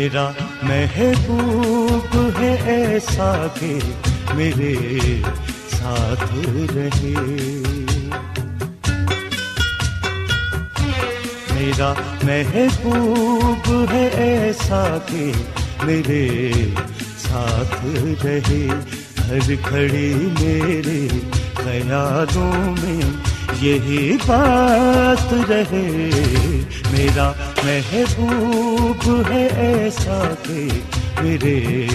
میرا محبوب ہے ایسا کہ میرے ساتھ رہے۔ میرا محبوب ہے ایسا کہ میرے ساتھ رہے۔ ہر کھڑی میرے خیالوں میں یہی بات رہے میرا محبوب ہے ایسا کہ میرے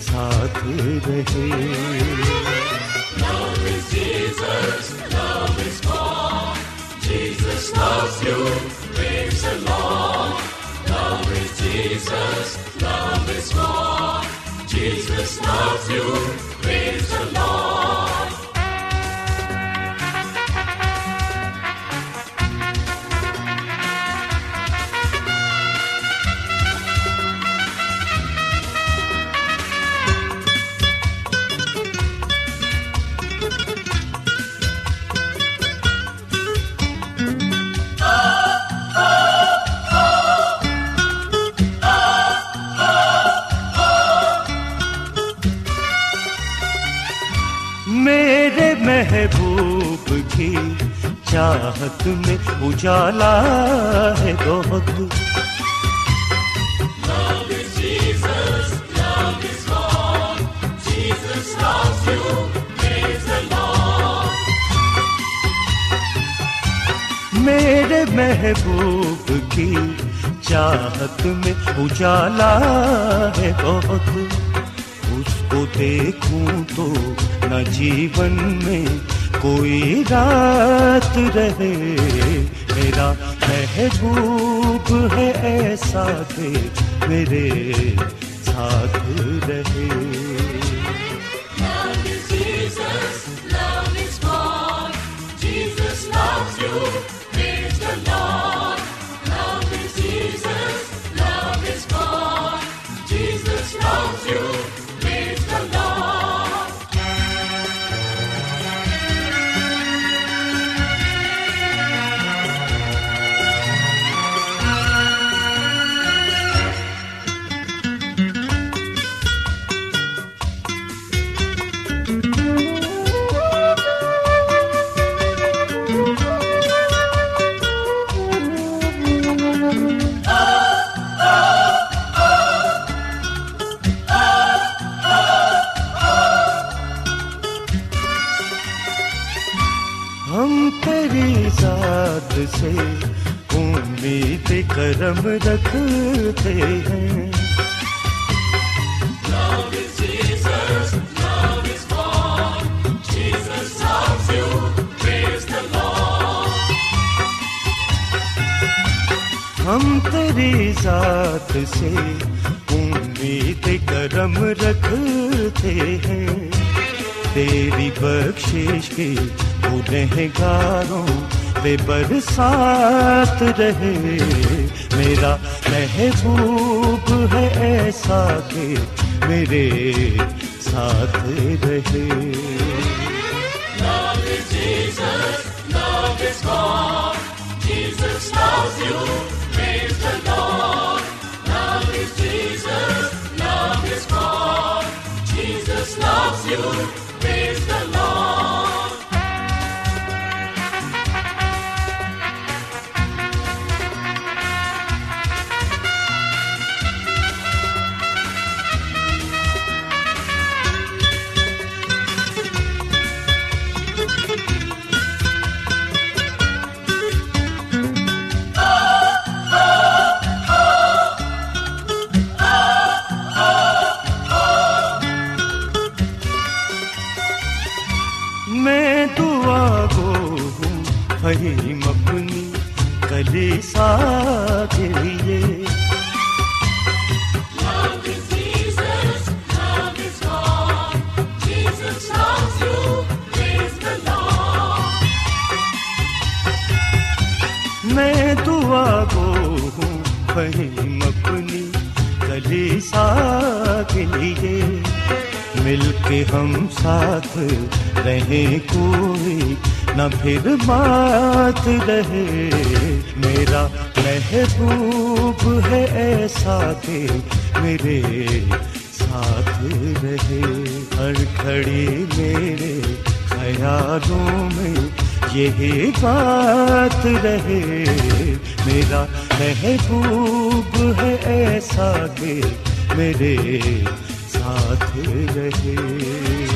ساتھ رہے۔ چاہت میں اجالا ہے بہت۔ میرے محبوب کی چاہت میں اجالا ہے بہت۔ اس کو دیکھوں تو نہ جیون میں کوئی رات رہے میرا محبوب ہے ایسا کہ میرے ساتھ رہے you. کرم رکھتے ہیں۔ ہم تیری ذات سے امید کرم رکھتے ہیں۔ تیری بخشش کے گنہگاروں پہ برسات رہے۔ میرا محبوب ہے ایسا کہ میرے ساتھ رہے۔ میں ساتھ رہیں کوئی نہ پھر بات رہے۔ میرا محبوب ہے ایسا کہ میرے ساتھ رہے۔ ہر گھڑی میرے خیالوں میں یہی بات رہے۔ میرا محبوب ہے ایسا کہ میرے ساتھ رہے۔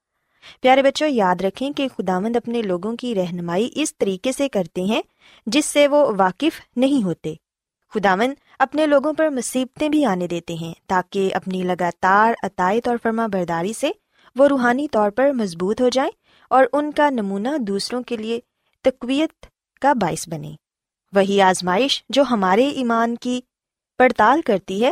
پیارے بچوں، یاد رکھیں کہ خداوند اپنے لوگوں کی رہنمائی اس طریقے سے کرتے ہیں جس سے وہ واقف نہیں ہوتے۔ خداوند اپنے لوگوں پر مصیبتیں بھی آنے دیتے ہیں تاکہ اپنی لگاتار عطائت اور فرما برداری سے وہ روحانی طور پر مضبوط ہو جائیں اور ان کا نمونہ دوسروں کے لیے تقویت کا باعث بنے وہی آزمائش جو ہمارے ایمان کی پڑتال کرتی ہے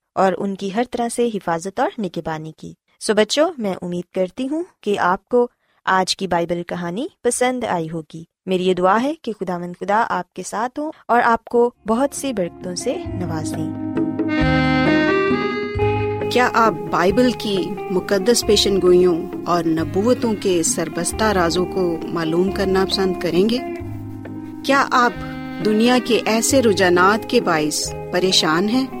اور ان کی ہر طرح سے حفاظت اور نگبانی کی۔ سو بچوں، میں امید کرتی ہوں کہ آپ کو آج کی بائبل کہانی پسند آئی ہوگی۔ میری یہ دعا ہے کہ خدا مند خدا آپ کے ساتھ ہوں اور آپ کو بہت سی برکتوں سے نواز دیں۔ کیا آپ بائبل کی مقدس پیشن گوئیوں اور نبوتوں کے سربستہ رازوں کو معلوم کرنا پسند کریں گے؟ کیا آپ دنیا کے ایسے رجحانات کے باعث پریشان ہیں؟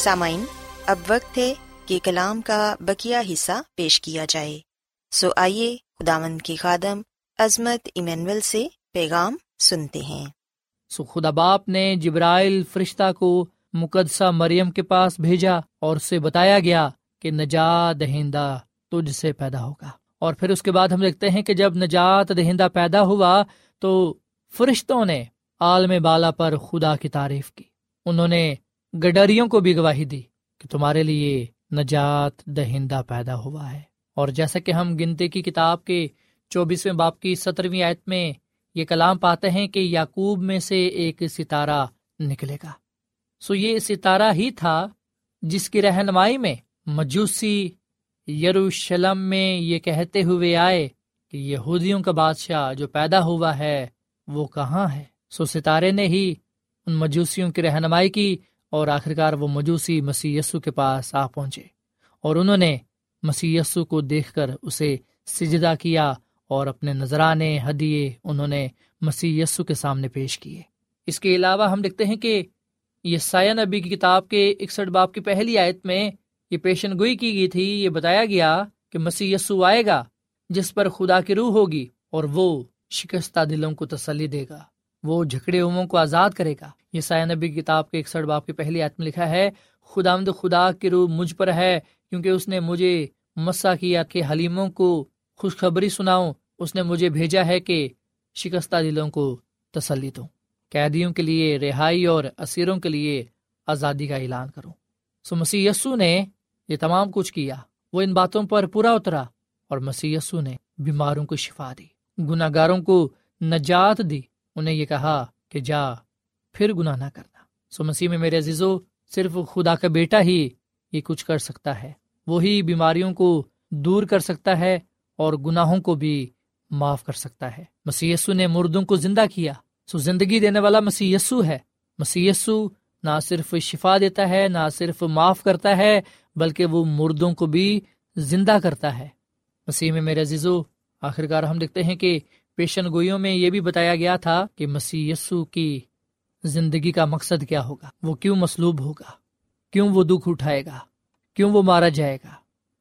سامعین، اب وقت ہے کہ کلام کا بکیا حصہ پیش کیا جائے۔ سو آئیے خداون کی خادم عظمت ایمینول سے پیغام سنتے ہیں۔ سو خدا باپ نے جبرائل فرشتہ کو مقدسہ مریم کے پاس بھیجا اور اسے بتایا گیا کہ نجات دہندہ تجھ سے پیدا ہوگا۔ اور پھر اس کے بعد ہم دیکھتے ہیں کہ جب نجات دہندہ پیدا ہوا تو فرشتوں نے عالم بالا پر خدا کی تعریف کی۔ انہوں نے گڈریوں کو بھی گواہی دی کہ تمہارے لیے نجات دہندہ پیدا ہوا ہے۔ اور جیسا کہ ہم گنتے کی کتاب کے چوبیسویں باپ کی سترویں آیت میں یہ کلام پاتے ہیں کہ یعقوب میں سے ایک ستارہ نکلے گا۔ سو یہ ستارہ ہی تھا جس کی رہنمائی میں مجوسی یروشلم میں یہ کہتے ہوئے آئے کہ یہودیوں کا بادشاہ جو پیدا ہوا ہے وہ کہاں ہے۔ سو ستارے نے ہی ان مجوسیوں کی رہنمائی کی۔ اور آخرکار وہ مجوسی مسی یسو کے پاس آ پہنچے اور انہوں نے مسی یسو کو دیکھ کر اسے سجدہ کیا اور اپنے نذرانے، ہدیے انہوں نے مسی یسو کے سامنے پیش کیے۔ اس کے علاوہ ہم دیکھتے ہیں کہ یہ سایہ نبی کی کتاب کے اکسٹھ باپ کی پہلی آیت میں یہ پیشن گوئی کی گئی تھی، یہ بتایا گیا کہ مسیح یسو آئے گا جس پر خدا کی روح ہوگی اور وہ شکستہ دلوں کو تسلی دے گا۔ وہ جھکڑے اموں کو آزاد کرے گا۔ یہ سایہ نبی کتاب کے اکسٹھ باپ کی پہلی آیت میں لکھا ہے خدا مد خدا کی روح مجھ پر ہے، کیونکہ اس نے مجھے مسا کیا کہ حلیموں کو خوشخبری سناؤں، اس نے مجھے بھیجا ہے کہ شکستہ دلوں کو تسلی دوں۔ قیدیوں کے لیے رہائی اور اسیروں کے لیے آزادی کا اعلان کروں۔ سو مسیح یسو نے یہ تمام کچھ کیا۔ وہ ان باتوں پر پورا اترا اور مسی نے بیماروں کو شفا دی گناہ گاروں کو نجات دی۔ انہیں یہ کہا کہ جا، پھر گناہ نہ کرنا۔ سو مسیح میں میرے عزیزو، صرف خدا کا بیٹا ہی یہ کچھ کر سکتا ہے۔ وہی بیماریوں کو دور کر سکتا ہے اور گناہوں کو بھی معاف کر سکتا ہے۔ مسی نے مردوں کو زندہ کیا۔ سو زندگی دینے والا مسی ہے۔ مسی نہ صرف شفا دیتا ہے، نہ صرف معاف کرتا ہے، بلکہ وہ مردوں کو بھی زندہ کرتا ہے۔ مسیح میں میرے عزیزو آخر کار ہم دیکھتے ہیں کہ پیشن گوئیوں میں یہ بھی بتایا گیا تھا کہ مسیح یسو کی زندگی کا مقصد کیا ہوگا؟ وہ کیوں مسلوب ہوگا؟ کیوں وہ دکھ اٹھائے گا؟ کیوں وہ مارا جائے گا؟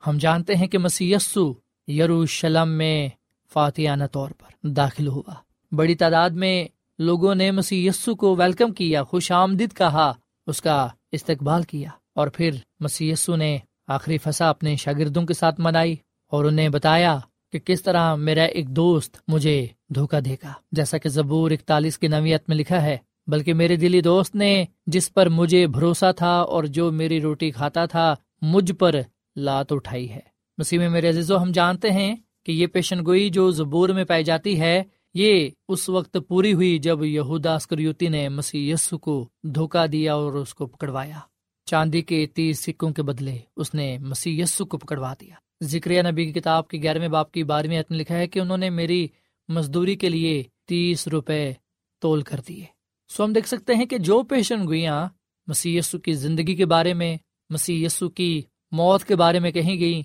ہم جانتے ہیں کہ مسی یسو یروشلم میں فاتحانہ طور پر داخل ہوا۔ بڑی تعداد میں لوگوں نے مسی یسو کو ویلکم کیا، خوش آمدید کہا، اس کا استقبال کیا۔ اور پھر مسی نے آخری فسا اپنے شاگردوں کے ساتھ منائی اور انہیں بتایا کہ کس طرح میرا ایک دوست مجھے دھوکا دے گا جیسا کہ زبور اکتالیس کی نویت میں لکھا ہے، بلکہ میرے دلی دوست نے جس پر مجھے بھروسہ تھا اور جو میری روٹی کھاتا تھا، مجھ پر لات اٹھائی ہے۔ مسیح میں میرے عزیزو، ہم جانتے ہیں کہ یہ پیشن گوئی جو زبور میں پائی جاتی ہے، یہ اس وقت پوری ہوئی جب یہودا اسکریوتی نے مسیح یسو کو دھوکا دیا اور اس کو پکڑوایا۔ چاندی کے تیس سکوں کے بدلے اس نے مسیح یسو کو پکڑوا دیا۔ ذکر نبی کی کتاب کے گیارہویں باپ کی بارہویں لکھا ہے کہ انہوں نے میری مزدوری کے لیے تیس روپے تول کر دیے۔ سو ہم دیکھ سکتے ہیں کہ جو پیشن گوئیاں مسی یسو کی زندگی کے بارے میں مسی یسو کی موت کے بارے میں کہیں گئی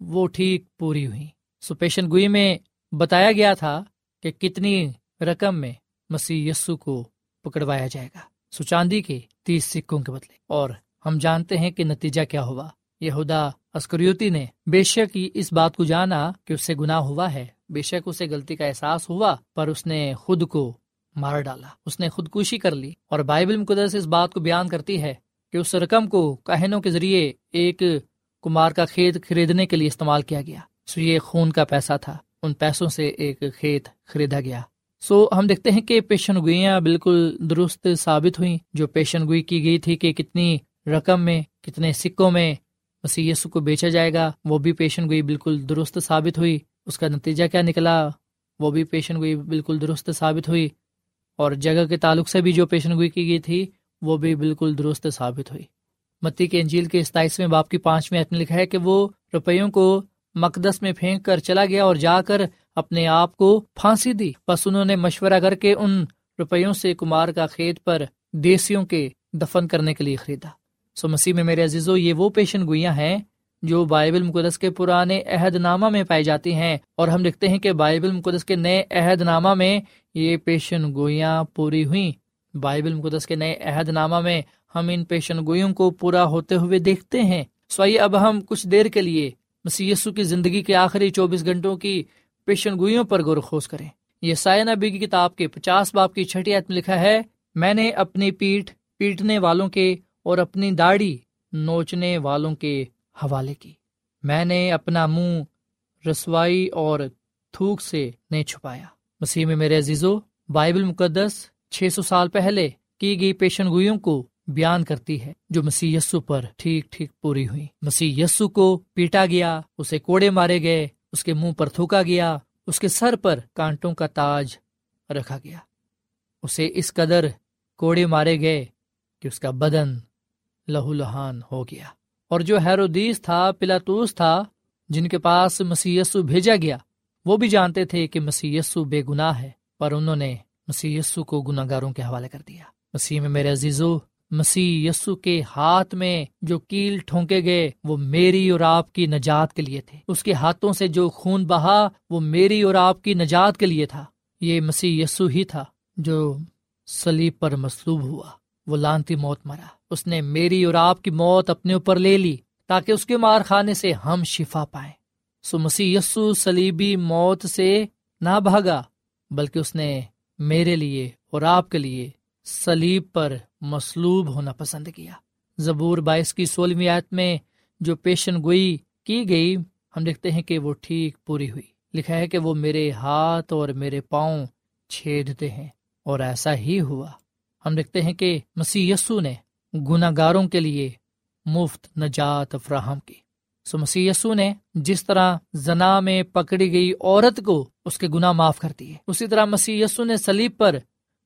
وہ ٹھیک پوری ہوئی سو پیشن گوئی میں بتایا گیا تھا کہ کتنی رقم میں مسیح یسو کو پکڑوایا جائے گا۔ سو چاندی کے تیس سکوں کے بدلے۔ اور ہم جانتے ہیں کہ نتیجہ کیا ہوا۔ یہ اسکریوتی نے، بے شک اس بات کو جانا کہ اس سے گناہ ہوا ہے۔ بے شک اسے غلطی کا احساس ہوا، پر اس نے خود کو مار ڈالا۔ اس نے خودکشی کر لی اور بائبل مقدس اس بات کو بیان کرتی ہے کہ اس رقم کو کہنوں کے ذریعے ایک کمار کا کھیت خریدنے کے لیے استعمال کیا گیا۔ سو یہ خون کا پیسہ تھا۔ ان پیسوں سے ایک کھیت خریدا گیا۔ سو ہم دیکھتے ہیں کہ پیشن گوئیاں بالکل درست ثابت ہوئی جو پیشن گوئی کی گئی تھی کہ کتنی رقم میں، کتنے سکوں میں مسی کو بیچا جائے گا۔ وہ بھی پیشن گوئی بالکل درست ثابت ہوئی۔ اس کا نتیجہ کیا نکلا؟ وہ بھی پیشن گوئی بالکل درست ثابت ہوئی۔ اور جگہ کے تعلق سے بھی جو پیشن گوئی کی گئی تھی، وہ بھی بالکل درست ثابت ہوئی۔ متی کے انجیل کے ستائیسویں باپ کی پانچویں لکھا ہے کہ وہ روپیوں کو مقدس میں پھینک کر چلا گیا اور جا کر اپنے آپ کو پھانسی دی۔ بس انہوں نے مشورہ کر کے ان روپیوں سے کمار کا کھیت پر دیسیوں کے دفن کرنے کے لیے خریدا۔ سو مسیح میں میرے عزیزو، یہ وہ پیشن گوئیاں ہیں جو بائبل مقدس کے پرانے عہد نامہ میں پائی جاتی ہیں۔ اور ہم دیکھتے ہیں کہ بائبل مقدس کے نئے عہد نامہ میں یہ پیشن گوئیاں پوری ہوئی بائبل مقدس کے نئے عہد نامہ میں ہم ان پیشن گوئیوں کو پورا ہوتے ہوئے دیکھتے ہیں۔ سو آئیے اب ہم کچھ دیر کے لیے یسو کی زندگی کے آخری چوبیس گھنٹوں کی پیشن گوئیوں پر غور خوش کریں۔ یہ سائن نبی کی کتاب کے پچاس باپ کی چھٹی میں لکھا ہے، میں نے اپنی پیٹ پیٹنے والوں کے اور اپنی داڑھی نوچنے والوں کے حوالے کی۔ میں نے اپنا منہ رسوائی اور تھوک سے نہیں چھپایا۔ مسیح میں میرے عزیزو، بائبل مقدس چھ سو سال پہلے کی گئی پیشن گوئیوں کو بیان کرتی ہے، جو مسیح یسو پر ٹھیک ٹھیک پوری ہوئی۔ مسیح یسو کو پیٹا گیا، اسے کوڑے مارے گئے، اس کے منہ پر تھوکا گیا، اس کے سر پر کانٹوں کا تاج رکھا گیا۔ اسے اس قدر کوڑے مارے گئے کہ اس کا بدن لہو لہان ہو گیا۔ اور جو ہیرودیس تھا، پلاتوس تھا، جن کے پاس مسی بھیجا گیا، وہ بھی جانتے تھے کہ مسی بے گناہ ہے، پر انہوں نے مسی کو گناہ گاروں کے حوالے کر دیا۔ مسیح میں میرے عزیزو، مسیح یسو کے ہاتھ میں جو کیل ٹھونکے گئے، وہ میری اور آپ کی نجات کے لیے تھے۔ اس کے ہاتھوں سے جو خون بہا، وہ میری اور آپ کی نجات کے لیے تھا۔ یہ مسیح یسو ہی تھا جو سلیب پر مصلوب ہوا۔ وہ لانتی موت مرا۔ اس نے میری اور آپ کی موت اپنے اوپر لے لی تاکہ اس کے مار خانے سے ہم شفا پائیں۔ سو مسیح یسو سلیبی موت سے نہ بھاگا، بلکہ اس نے میرے لیے اور آپ کے لیے سلیب پر مصلوب ہونا پسند کیا۔ زبور بائیس کی سولہویں آیت میں جو پیشن گوئی کی گئی، ہم دیکھتے ہیں کہ وہ ٹھیک پوری ہوئی۔ لکھا ہے کہ وہ میرے ہاتھ اور میرے پاؤں چھیدتے ہیں اور ایسا ہی ہوا۔ ہم دیکھتے ہیں کہ مسیح یسو نے گناہ گاروں کے لیے مفت نجات فراہم کی۔ سو مسی یسو نے جس طرح زنا میں پکڑی گئی عورت کو اس کے گناہ معاف کر دیے، اسی طرح مسیح یسو نے سلیب پر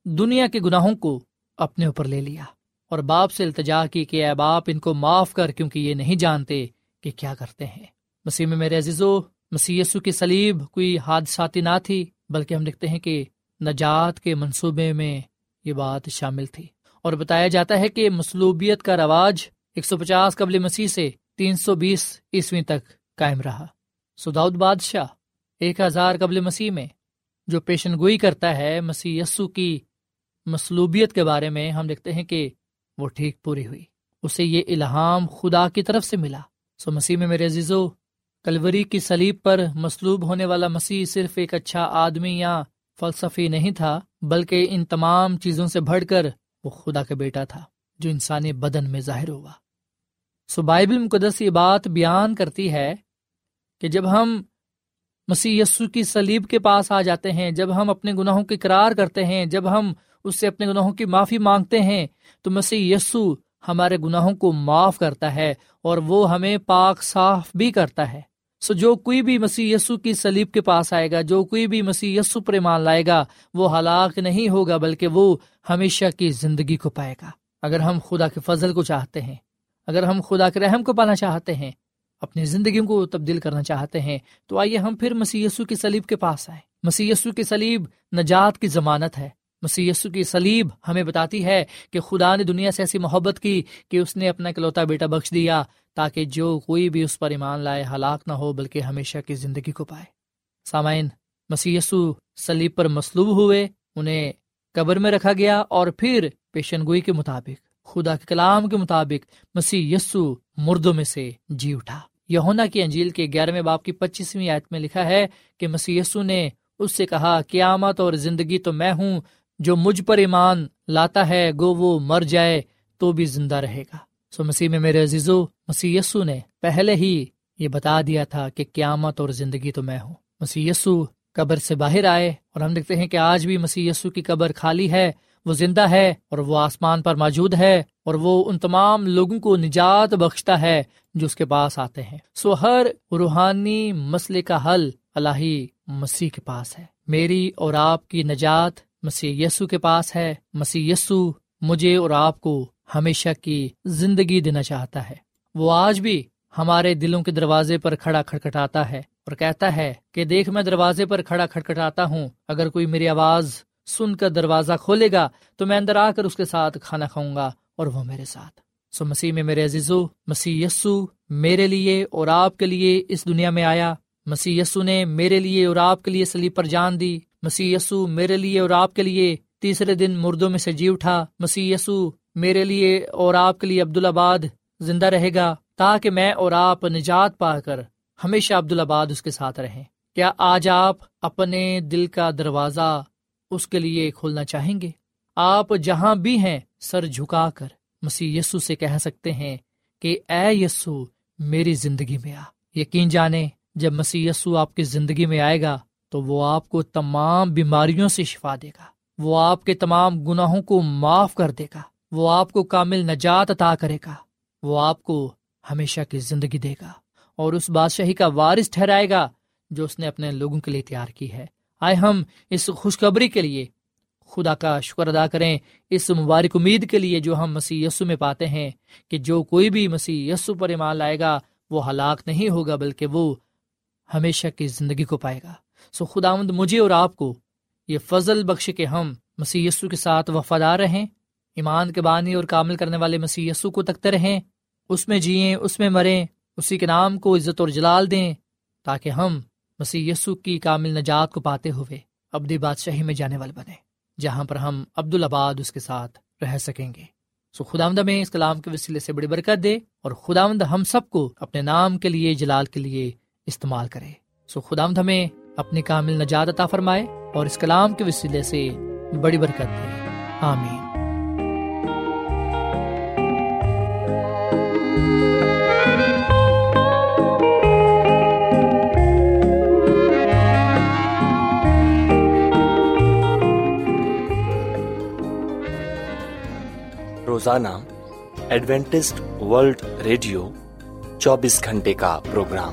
دنیا کے گناہوں کو اپنے اوپر لے لیا اور باپ سے التجا کی کہ اے باپ، ان کو معاف کر کیونکہ یہ نہیں جانتے کہ کیا کرتے ہیں۔ مسیح میں میرے عزیزو، مسیح یسو کی سلیب کوئی حادثاتی نہ تھی، بلکہ ہم دیکھتے ہیں کہ نجات کے منصوبے میں یہ بات شامل تھی۔ اور بتایا جاتا ہے کہ مصلوبیت کا رواج ایک سو پچاس قبل مسیح سے تین سو بیس تک قائم رہا۔ سداؤد بادشاہ ایک ہزار قبل مسیح میں جو پیشن گوئی کرتا ہے مسیح یسو کی مصلوبیت کے بارے میں ہم دیکھتے ہیں کہ وہ ٹھیک پوری ہوئی۔ اسے یہ الہام خدا کی طرف سے ملا۔ سو مسیح میں میرے عزیزو، کلوری کی سلیب پر مصلوب ہونے والا مسیح صرف ایک اچھا آدمی یا فلسفی نہیں تھا، بلکہ ان تمام چیزوں سے بڑھ کر وہ خدا کا بیٹا تھا جو انسانی بدن میں ظاہر ہوا۔ سو بائبل مقدس یہ بات بیان کرتی ہے کہ جب ہم مسیح یسو کی سلیب کے پاس آ جاتے ہیں، جب ہم اپنے گناہوں کی قرار کرتے ہیں، جب ہم اس سے اپنے گناہوں کی معافی مانگتے ہیں، تو مسیح یسو ہمارے گناہوں کو معاف کرتا ہے اور وہ ہمیں پاک صاف بھی کرتا ہے۔ سو جو کوئی بھی مسیح یسو کی سلیب کے پاس آئے گا، جو کوئی بھی مسیح یسو پر ایمان لائے گا، وہ ہلاک نہیں ہوگا، بلکہ وہ ہمیشہ کی زندگی کو پائے گا۔ اگر ہم خدا کے فضل کو چاہتے ہیں، اگر ہم خدا کے رحم کو پانا چاہتے ہیں، اپنی زندگیوں کو تبدیل کرنا چاہتے ہیں، تو آئیے ہم پھر مسی یسو کی سلیب کے پاس آئے مسی یسو کی سلیب نجات کی ضمانت ہے۔ مسی کی سلیب ہمیں بتاتی ہے کہ خدا نے دنیا سے ایسی محبت کی کہ اس نے اپنا اکلوتا بیٹا بخش دیا تاکہ جو کوئی بھی اس پر ایمان لائے، ہلاک نہ ہو، بلکہ ہمیشہ کی زندگی کو پائے۔ سامعین مسی سلیب پر مصلوب ہوئے، انہیں قبر میں رکھا گیا اور پھر پیشن گوئی کے مطابق، خدا کے کلام کے مطابق مسیح یسو مردوں میں سے جی اٹھا۔ یونا کی انجیل کے گیارہویں باپ کی پچیسویں آیت میں لکھا ہے کہ مسی یسو نے اس سے کہا، قیامت اور زندگی تو میں ہوں جو مجھ پر ایمان لاتا ہے، گو وہ مر جائے تو بھی زندہ رہے گا۔ سو مسیح میں میرے عزیزو مسی یسو نے پہلے ہی یہ بتا دیا تھا کہ قیامت اور زندگی تو میں ہوں۔ مسی یسو قبر سے باہر آئے اور ہم دیکھتے ہیں کہ آج بھی مسی یسو کی قبر خالی ہے، وہ زندہ ہے اور وہ آسمان پر موجود ہے اور وہ ان تمام لوگوں کو نجات بخشتا ہے جو اس کے پاس آتے ہیں۔ سو ہر روحانی مسئلے کا حل اللہ مسیح کے پاس ہے۔ میری اور آپ کی نجات مسیح یسو کے پاس ہے۔ مسیح یسو مجھے اور آپ کو ہمیشہ کی زندگی دینا چاہتا ہے۔ وہ آج بھی ہمارے دلوں کے دروازے پر کھڑا کھڑکھٹاتا ہے اور کہتا ہے کہ دیکھ، میں دروازے پر کھڑا کھڑکھٹاتا ہوں۔ اگر کوئی میری آواز سن کر دروازہ کھولے گا تو میں اندر آ کر اس کے ساتھ کھانا کھاؤں گا اور وہ میرے ساتھ۔ سو مسیح میں میرے عزیزو، مسیح یسو میرے لیے اور آپ کے لیے اس دنیا میں آیا۔ مسیح یسو نے میرے لیے اور آپ کے لیے سلیب پر جان دی۔ مسیح یسو میرے لیے اور آپ کے لیے تیسرے دن مردوں میں سے جی اٹھا۔ مسیح یسو میرے لیے اور آپ کے لیے عبدالآباد زندہ رہے گا تاکہ میں اور آپ نجات پا کر ہمیشہ عبدالآباد اس کے ساتھ رہیں۔ کیا آج آپ اپنے دل کا دروازہ اس کے لیے کھولنا چاہیں گے؟ آپ جہاں بھی ہیں سر جھکا کر مسیح یسو سے کہہ سکتے ہیں کہ اے یسو، میری زندگی میں آ۔ یقین جانے جب مسی آپ کی زندگی میں آئے گا، تو وہ آپ کو تمام بیماریوں سے شفا دے گا۔ وہ آپ کے تمام گناہوں کو معاف کر دے گا۔ وہ آپ کو کامل نجات عطا کرے گا۔ وہ آپ کو ہمیشہ کی زندگی دے گا۔ اور اس بادشاہی کا وارث ٹھہرائے گا جو اس نے اپنے لوگوں کے لیے تیار کی ہے۔ آئے ہم اس خوشخبری کے لیے خدا کا شکر ادا کریں اس مبارک امید کے لیے جو ہم مسیح یسو میں پاتے ہیں کہ جو کوئی بھی مسیح یسو پر ایمان لائے گا، وہ ہلاک نہیں ہوگا، بلکہ وہ ہمیشہ کی زندگی کو پائے گا۔ سو خدا مند مجھے اور آپ کو یہ فضل بخش کے ہم مسی کے ساتھ وفادار رہیں، ایمان کے بانی اور کامل کرنے والے مسی کو تکتے رہیں، اس میں جئیں، اس میں مریں، اسی کے نام کو عزت اور جلال دیں، تاکہ ہم مسی کی کامل نجات کو پاتے ہوئے ابدی بادشاہی میں جانے والے بنے جہاں پر ہم عبد الآباد اس کے ساتھ رہ سکیں گے۔ سو خدا میں اس کلام کے وسیلے سے بڑی برکت دے اور خدا ہم سب کو اپنے نام کے لیے، جلال کے لیے استعمال کرے۔ سو خدا ہمیں اپنی کامل نجات عطا فرمائے اور اس کلام کے وسیلے سے بڑی برکت دے۔ آمین۔ روزانہ ایڈوینٹسٹ ورلڈ ریڈیو چوبیس گھنٹے کا پروگرام۔